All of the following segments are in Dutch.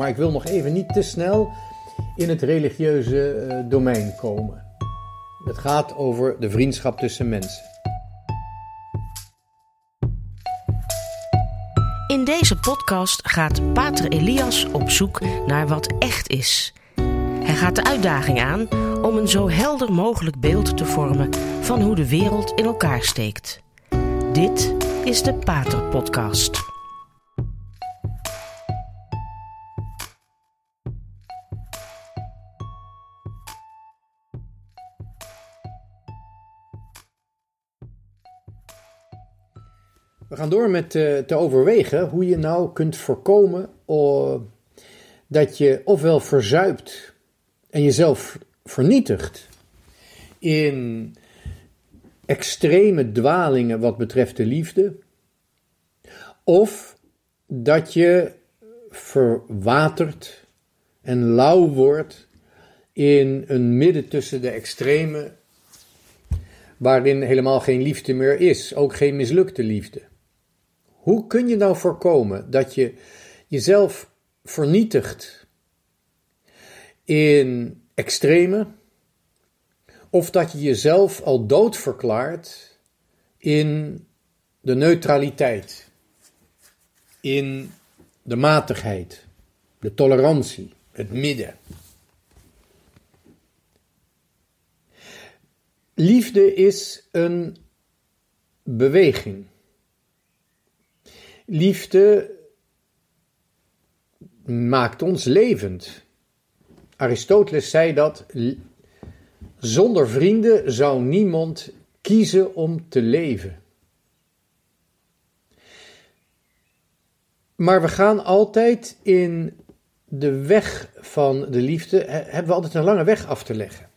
Maar ik wil nog even niet te snel in het religieuze eh, domein komen. Het gaat over de vriendschap tussen mensen. In deze podcast gaat Pater Elias op zoek naar wat echt is. Hij gaat de uitdaging aan om een zo helder mogelijk beeld te vormen van hoe de wereld in elkaar steekt. Dit is de Pater Podcast. We gaan door met uh, te overwegen hoe je nou kunt voorkomen dat je ofwel verzuipt en jezelf vernietigt in extreme dwalingen wat betreft de liefde, of dat je verwatert en lauw wordt in een midden tussen de extreme, waarin helemaal geen liefde meer is, ook geen mislukte liefde. Hoe kun je nou voorkomen dat je jezelf vernietigt in extreme, of dat je jezelf al dood verklaart in de neutraliteit, in de matigheid, de tolerantie, het midden. Liefde is een beweging. Liefde maakt ons levend. Aristoteles zei dat zonder vrienden zou niemand kiezen om te leven. Maar we gaan altijd in de weg van de liefde, hebben we altijd een lange weg af te leggen.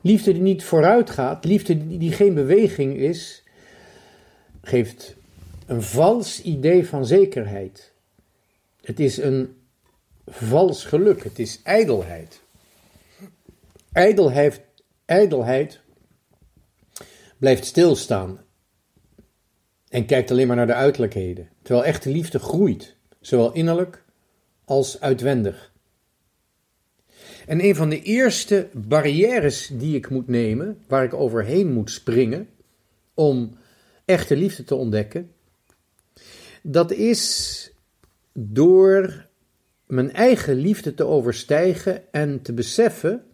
Liefde die niet vooruit gaat, liefde die geen beweging is, geeft een vals idee van zekerheid. Het is een vals geluk, het is ijdelheid. Ijdelheid, ijdelheid blijft stilstaan en kijkt alleen maar naar de uiterlijkheden, terwijl echte liefde groeit, zowel innerlijk als uitwendig. En een van de eerste barrières die ik moet nemen, waar ik overheen moet springen om echte liefde te ontdekken, dat is door mijn eigen liefde te overstijgen en te beseffen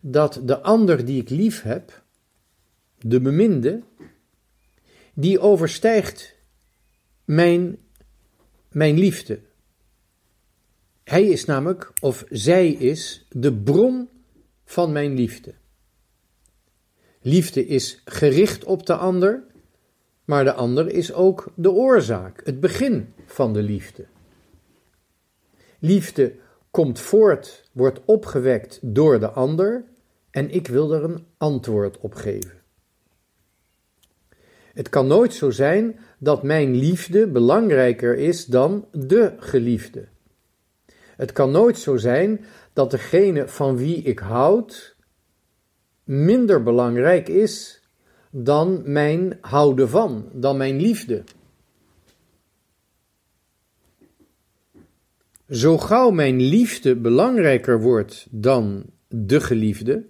dat de ander die ik lief heb, de beminde, die overstijgt mijn, mijn liefde. Hij is namelijk, of zij is, de bron van mijn liefde. Liefde is gericht op de ander, maar de ander is ook de oorzaak, het begin van de liefde. Liefde komt voort, wordt opgewekt door de ander en ik wil er een antwoord op geven. Het kan nooit zo zijn dat mijn liefde belangrijker is dan de geliefde. Het kan nooit zo zijn dat degene van wie ik houd minder belangrijk is dan mijn houden van, dan mijn liefde. Zo gauw mijn liefde belangrijker wordt dan de geliefde,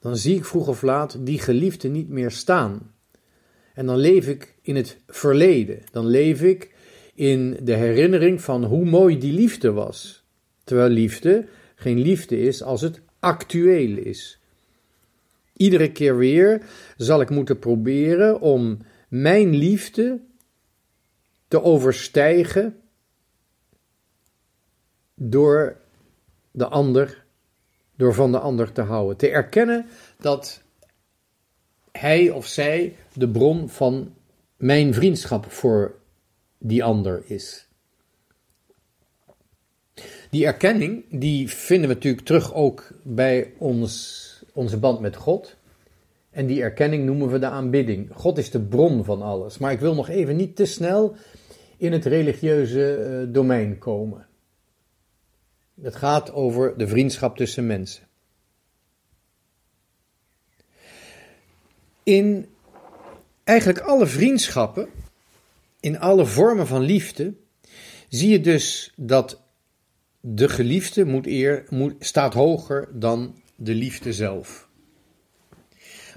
dan zie ik vroeg of laat die geliefde niet meer staan. En dan leef ik in het verleden. Dan leef ik in de herinnering van hoe mooi die liefde was. Terwijl liefde geen liefde is als het actueel is. Iedere keer weer zal ik moeten proberen om mijn liefde te overstijgen door de ander, door van de ander te houden. Te erkennen dat hij of zij de bron van mijn vriendschap voor die ander is. Die erkenning, die vinden we natuurlijk terug ook bij ons, onze band met God. En die erkenning noemen we de aanbidding. God is de bron van alles. Maar ik wil nog even niet te snel in het religieuze uh, domein komen. Het gaat over de vriendschap tussen mensen. In eigenlijk alle vriendschappen, in alle vormen van liefde, zie je dus dat de geliefde moet eer, moet, staat hoger dan de liefde zelf.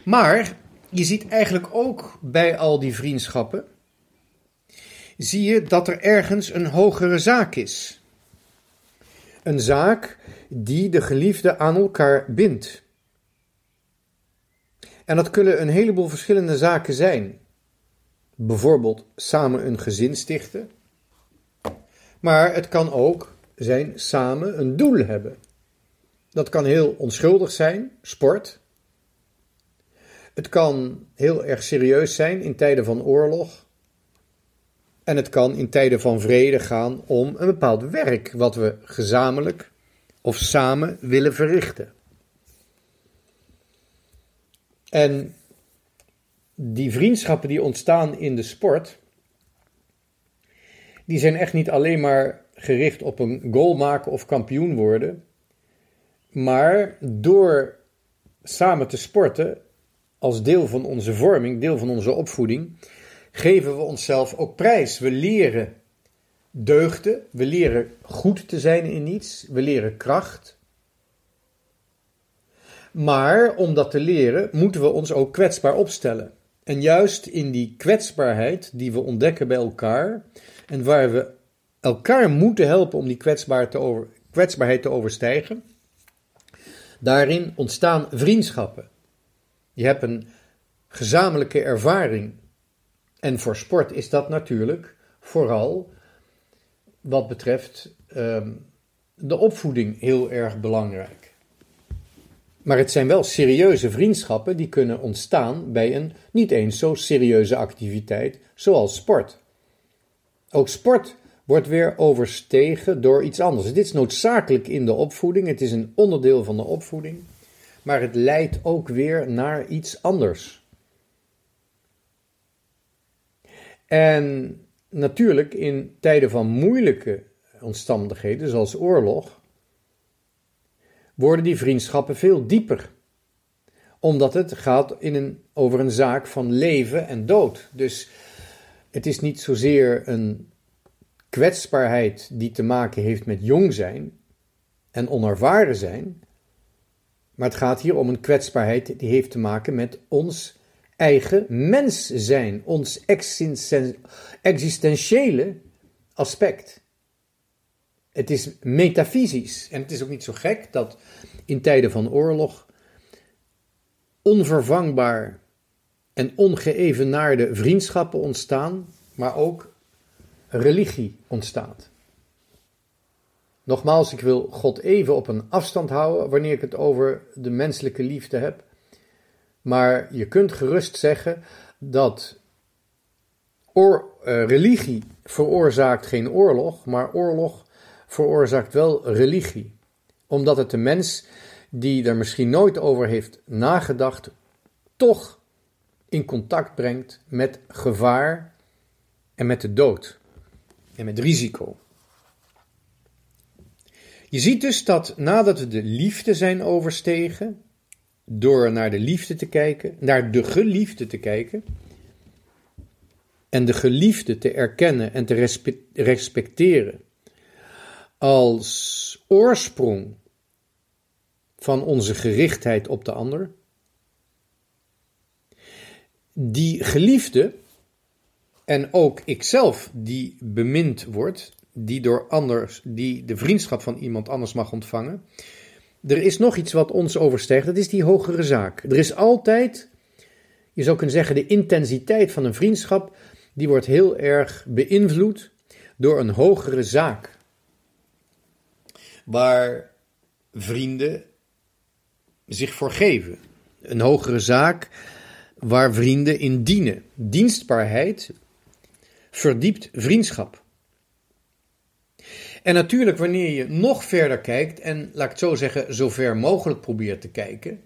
Maar je ziet eigenlijk ook bij al die vriendschappen, zie je dat er ergens een hogere zaak is. Een zaak die de geliefde aan elkaar bindt. En dat kunnen een heleboel verschillende zaken zijn. Bijvoorbeeld samen een gezin stichten. Maar het kan ook zijn samen een doel hebben. Dat kan heel onschuldig zijn, sport. Het kan heel erg serieus zijn in tijden van oorlog. En het kan in tijden van vrede gaan om een bepaald werk wat we gezamenlijk of samen willen verrichten. En die vriendschappen die ontstaan in de sport, die zijn echt niet alleen maar gericht op een goal maken of kampioen worden, maar door samen te sporten als deel van onze vorming, deel van onze opvoeding, geven we onszelf ook prijs. We leren deugden, we leren goed te zijn in iets, we leren kracht. Maar om dat te leren, moeten we ons ook kwetsbaar opstellen. En juist in die kwetsbaarheid die we ontdekken bij elkaar, en waar we elkaar moeten helpen om die kwetsbaarheid te overstijgen, daarin ontstaan vriendschappen. Je hebt een gezamenlijke ervaring. En voor sport is dat natuurlijk vooral wat betreft ehm, de opvoeding heel erg belangrijk. Maar het zijn wel serieuze vriendschappen die kunnen ontstaan bij een niet eens zo serieuze activiteit zoals sport. Ook sport wordt weer overstegen door iets anders. Dit is noodzakelijk in de opvoeding, het is een onderdeel van de opvoeding, maar het leidt ook weer naar iets anders. En natuurlijk in tijden van moeilijke omstandigheden, zoals oorlog, worden die vriendschappen veel dieper. Omdat het gaat in een, over een zaak van leven en dood. Dus het is niet zozeer een kwetsbaarheid die te maken heeft met jong zijn en onervaren zijn, maar het gaat hier om een kwetsbaarheid die heeft te maken met ons eigen mens zijn, ons existentiële aspect. Het is metafysisch en het is ook niet zo gek dat in tijden van oorlog onvervangbaar en ongeëvenaarde vriendschappen ontstaan, maar ook religie ontstaat. Nogmaals, ik wil God even op een afstand houden wanneer ik het over de menselijke liefde heb. Maar je kunt gerust zeggen dat uh, religie veroorzaakt geen oorlog, maar oorlog veroorzaakt wel religie. Omdat het de mens die er misschien nooit over heeft nagedacht, toch in contact brengt met gevaar en met de dood en met risico. Je ziet dus dat nadat we de liefde zijn overstegen, door naar de liefde te kijken, naar de geliefde te kijken, en de geliefde te erkennen en te respecteren als oorsprong van onze gerichtheid op de ander. Die geliefde en ook ikzelf die bemind wordt, die door anders, die de vriendschap van iemand anders mag ontvangen. Er is nog iets wat ons overstijgt, dat is die hogere zaak. Er is altijd, je zou kunnen zeggen, de intensiteit van een vriendschap, die wordt heel erg beïnvloed door een hogere zaak. Waar vrienden zich voor geven. Een hogere zaak waar vrienden in dienen. Dienstbaarheid verdiept vriendschap. En natuurlijk, wanneer je nog verder kijkt en, laat ik het zo zeggen, zo ver mogelijk probeert te kijken,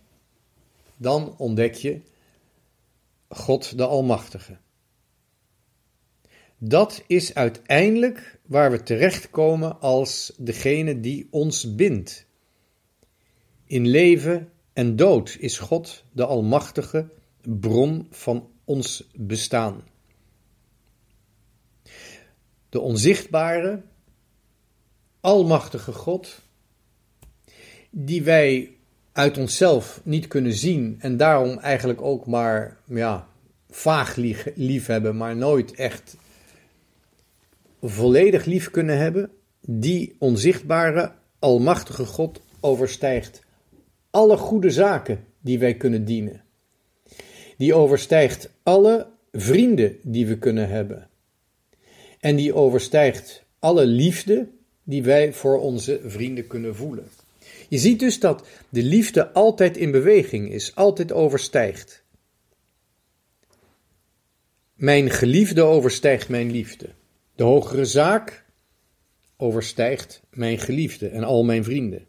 dan ontdek je God de Almachtige. Dat is uiteindelijk waar we terechtkomen als degene die ons bindt. In leven en dood is God de Almachtige bron van ons bestaan. De onzichtbare almachtige God, die wij uit onszelf niet kunnen zien en daarom eigenlijk ook maar ja, vaag lief hebben, maar nooit echt volledig lief kunnen hebben, die onzichtbare, almachtige God overstijgt alle goede zaken die wij kunnen dienen. Die overstijgt alle vrienden die we kunnen hebben. En die overstijgt alle liefde die wij voor onze vrienden kunnen voelen. Je ziet dus dat de liefde altijd in beweging is, altijd overstijgt. Mijn geliefde overstijgt mijn liefde. De hogere zaak overstijgt mijn geliefde en al mijn vrienden.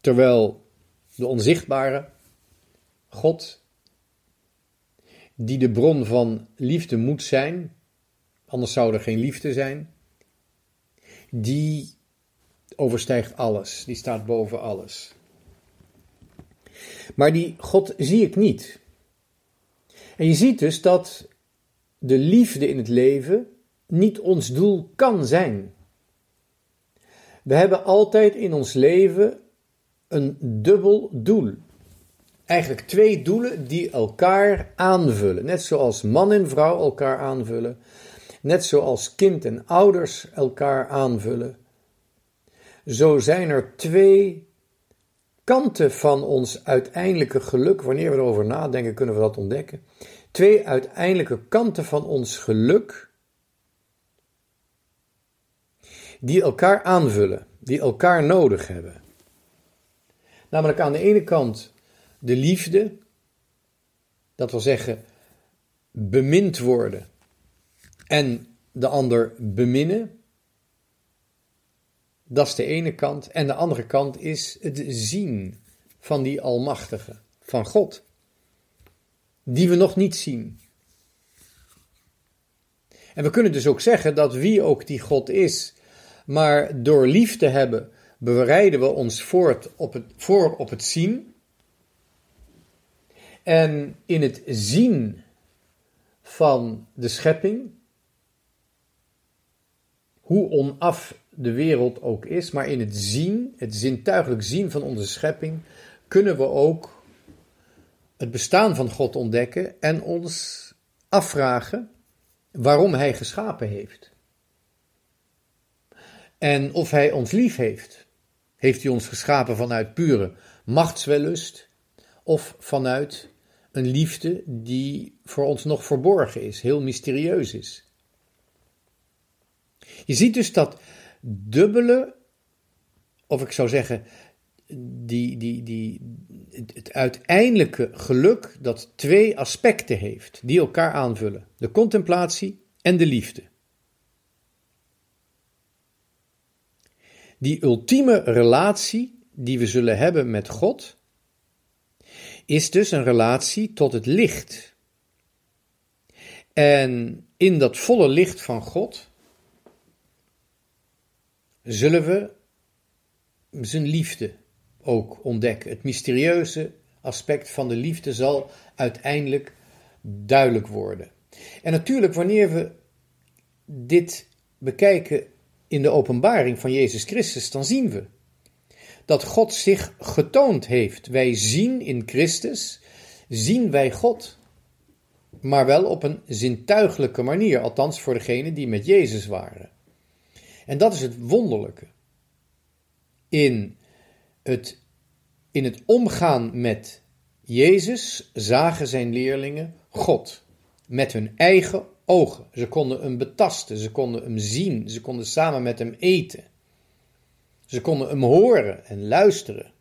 Terwijl de onzichtbare God, die de bron van liefde moet zijn, anders zou er geen liefde zijn, die overstijgt alles, die staat boven alles. Maar die God zie ik niet. En je ziet dus dat de liefde in het leven niet ons doel kan zijn. We hebben altijd in ons leven een dubbel doel. Eigenlijk twee doelen die elkaar aanvullen. Net zoals man en vrouw elkaar aanvullen. Net zoals kind en ouders elkaar aanvullen. Zo zijn er twee kanten van ons uiteindelijke geluk. Wanneer we erover nadenken, kunnen we dat ontdekken. Twee uiteindelijke kanten van ons geluk. Die elkaar aanvullen, die elkaar nodig hebben. Namelijk aan de ene kant de liefde, dat wil zeggen bemind worden en de ander beminnen. Dat is de ene kant. En de andere kant is het zien van die Almachtige, van God, die we nog niet zien. En we kunnen dus ook zeggen dat wie ook die God is, maar door lief te hebben, bereiden we ons voort op het, voor op het zien. En in het zien van de schepping, hoe onaf de wereld ook is, maar in het zien, het zintuigelijk zien van onze schepping, kunnen we ook het bestaan van God ontdekken en ons afvragen waarom Hij geschapen heeft. En of Hij ons lief heeft. Heeft Hij ons geschapen vanuit pure machtswellust of vanuit een liefde die voor ons nog verborgen is, heel mysterieus is? Je ziet dus dat dubbele, of ik zou zeggen, die, die, die, het uiteindelijke geluk dat twee aspecten heeft die elkaar aanvullen: de contemplatie en de liefde. Die ultieme relatie die we zullen hebben met God is dus een relatie tot het licht. En in dat volle licht van God zullen we zijn liefde ook ontdekken. Het mysterieuze aspect van de liefde zal uiteindelijk duidelijk worden. En natuurlijk, wanneer we dit bekijken in de openbaring van Jezus Christus, dan zien we dat God zich getoond heeft. Wij zien in Christus, zien wij God, maar wel op een zintuigelijke manier, althans voor degenen die met Jezus waren. En dat is het wonderlijke. In het, in het omgaan met Jezus zagen zijn leerlingen God met hun eigen ogen. Ze konden hem betasten, ze konden hem zien, ze konden samen met hem eten. Ze konden hem horen en luisteren.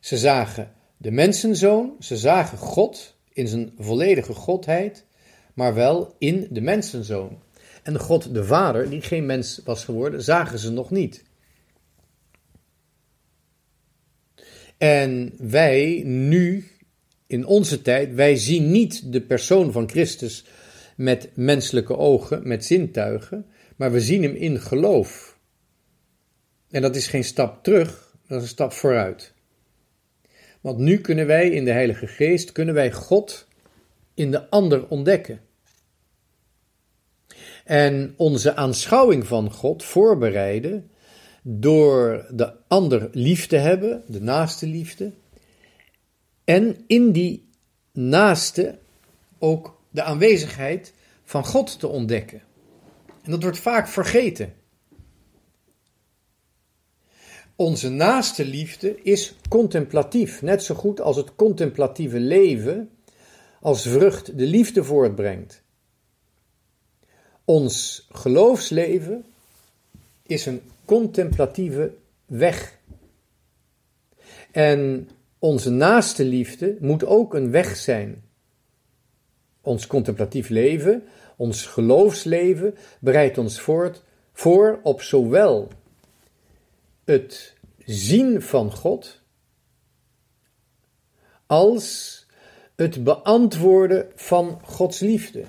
Ze zagen de mensenzoon, ze zagen God in zijn volledige godheid, maar wel in de mensenzoon. En God de Vader, die geen mens was geworden, zagen ze nog niet. En wij nu, in onze tijd, wij zien niet de persoon van Christus met menselijke ogen, met zintuigen, maar we zien hem in geloof. En dat is geen stap terug, dat is een stap vooruit. Want nu kunnen wij in de Heilige Geest, kunnen wij God in de ander ontdekken. En onze aanschouwing van God voorbereiden door de ander lief te hebben, de naaste liefde. En in die naaste ook de aanwezigheid van God te ontdekken. En dat wordt vaak vergeten. Onze naaste liefde is contemplatief, net zo goed als het contemplatieve leven als vrucht de liefde voortbrengt. Ons geloofsleven is een contemplatieve weg. En onze naaste liefde moet ook een weg zijn. Ons contemplatief leven, ons geloofsleven bereidt ons voort voor op zowel het zien van God als het beantwoorden van Gods liefde.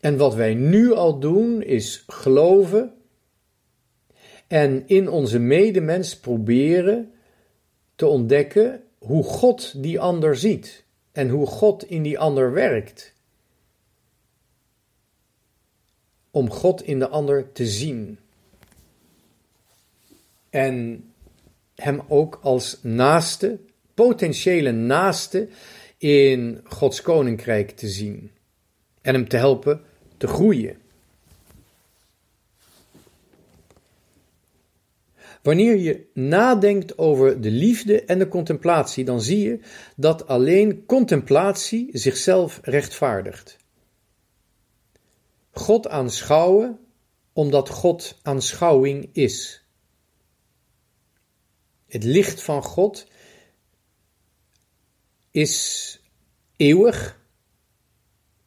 En wat wij nu al doen is geloven en in onze medemens proberen te ontdekken hoe God die ander ziet en hoe God in die ander werkt. Om God in de ander te zien. En hem ook als naaste, potentiële naaste in Gods koninkrijk te zien. En hem te helpen te groeien. Wanneer je nadenkt over de liefde en de contemplatie, dan zie je dat alleen contemplatie zichzelf rechtvaardigt. God aanschouwen omdat God aanschouwing is. Het licht van God is eeuwig,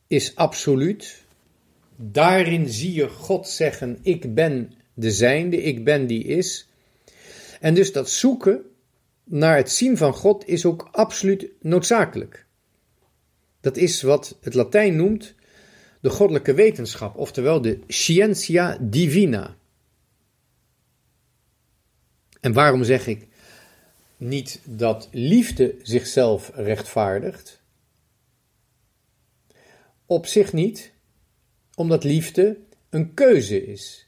is absoluut. Daarin zie je God zeggen: Ik ben de zijnde, ik ben die is. En dus dat zoeken naar het zien van God is ook absoluut noodzakelijk. Dat is wat het Latijn noemt de goddelijke wetenschap, oftewel de scientia divina. En waarom zeg ik niet dat liefde zichzelf rechtvaardigt? Op zich niet, omdat liefde een keuze is.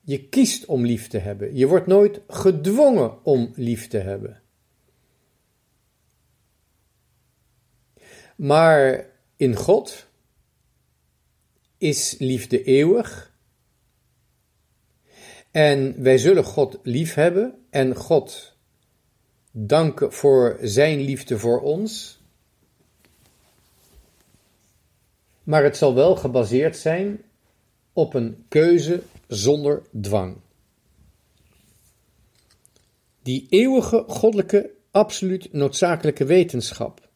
Je kiest om lief te hebben. Je wordt nooit gedwongen om lief te hebben. Maar in God is liefde eeuwig. En wij zullen God lief hebben en God danken voor zijn liefde voor ons. Maar het zal wel gebaseerd zijn op een keuze zonder dwang. Die eeuwige goddelijke, absoluut noodzakelijke wetenschap,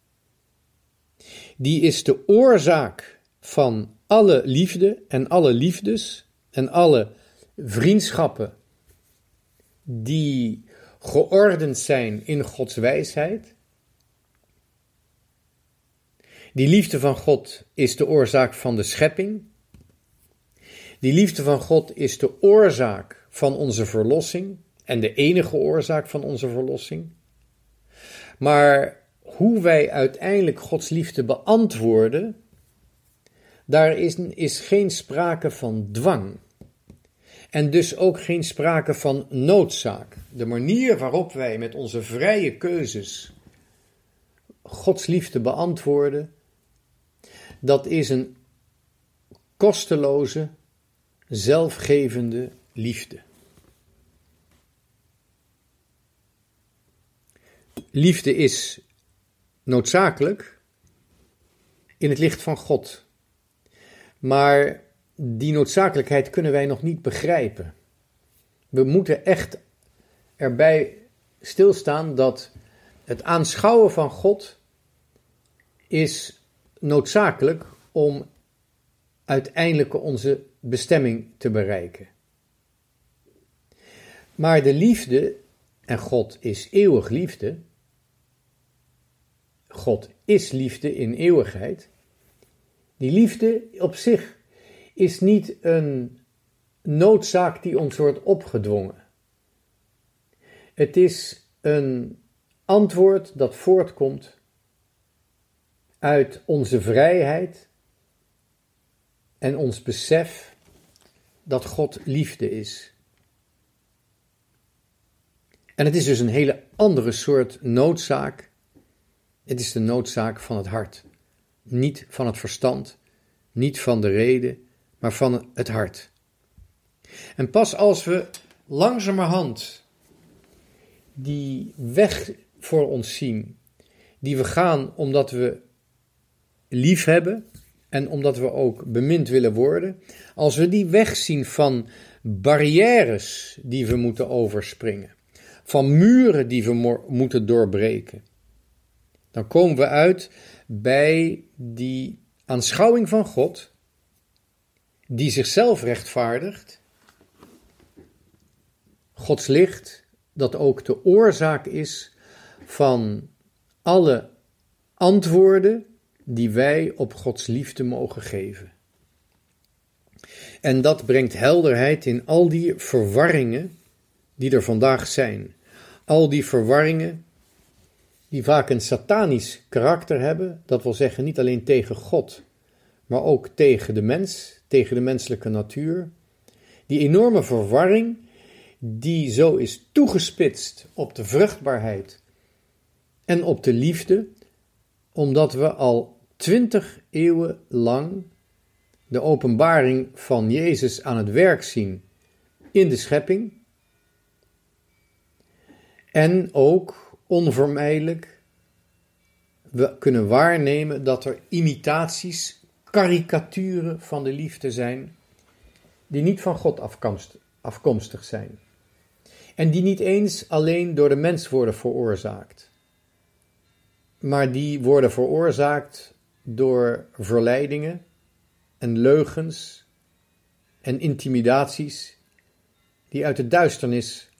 die is de oorzaak van alle liefde en alle liefdes en alle vriendschappen die geordend zijn in Gods wijsheid. Die liefde van God is de oorzaak van de schepping. Die liefde van God is de oorzaak van onze verlossing en de enige oorzaak van onze verlossing. Maar hoe wij uiteindelijk Gods liefde beantwoorden, daar is, is geen sprake van dwang. En dus ook geen sprake van noodzaak. De manier waarop wij met onze vrije keuzes Gods liefde beantwoorden, dat is een kosteloze, zelfgevende liefde. Liefde is noodzakelijk in het licht van God. Maar die noodzakelijkheid kunnen wij nog niet begrijpen. We moeten echt erbij stilstaan dat het aanschouwen van God is noodzakelijk om uiteindelijk onze bestemming te bereiken. Maar de liefde, en God is eeuwig liefde, God is liefde in eeuwigheid, die liefde op zich is niet een noodzaak die ons wordt opgedwongen. Het is een antwoord dat voortkomt uit onze vrijheid en ons besef dat God liefde is. En het is dus een hele andere soort noodzaak. Het is de noodzaak van het hart. Niet van het verstand, niet van de reden, maar van het hart. En pas als we langzamerhand die weg voor ons zien, die we gaan omdat we lief hebben en omdat we ook bemind willen worden, als we die weg zien van barrières die we moeten overspringen, van muren die we moeten doorbreken, dan komen we uit bij die aanschouwing van God, die zichzelf rechtvaardigt, Gods licht, dat ook de oorzaak is van alle antwoorden die wij op Gods liefde mogen geven. En dat brengt helderheid in al die verwarringen die er vandaag zijn. Al die verwarringen die vaak een satanisch karakter hebben, dat wil zeggen niet alleen tegen God, maar ook tegen de mens, tegen de menselijke natuur. Die enorme verwarring die zo is toegespitst op de vruchtbaarheid en op de liefde, omdat we al twintig eeuwen lang de openbaring van Jezus aan het werk zien in de schepping. En ook onvermijdelijk we kunnen waarnemen dat er imitaties, karikaturen van de liefde zijn, die niet van God afkomstig zijn. En die niet eens alleen door de mens worden veroorzaakt, maar die worden veroorzaakt door verleidingen en leugens en intimidaties die uit de duisternis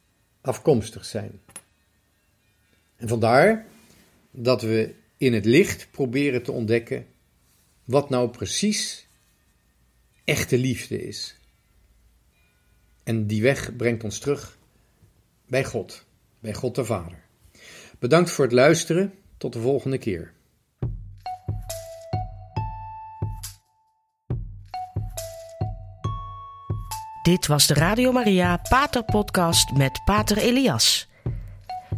afkomstig zijn. En vandaar dat we in het licht proberen te ontdekken wat nou precies echte liefde is. En die weg brengt ons terug bij God, bij God de Vader. Bedankt voor het luisteren. Tot de volgende keer. Dit was de Radio Maria Pater Podcast met Pater Elias.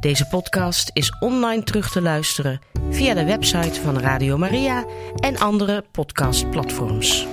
Deze podcast is online terug te luisteren via de website van Radio Maria en andere podcastplatforms.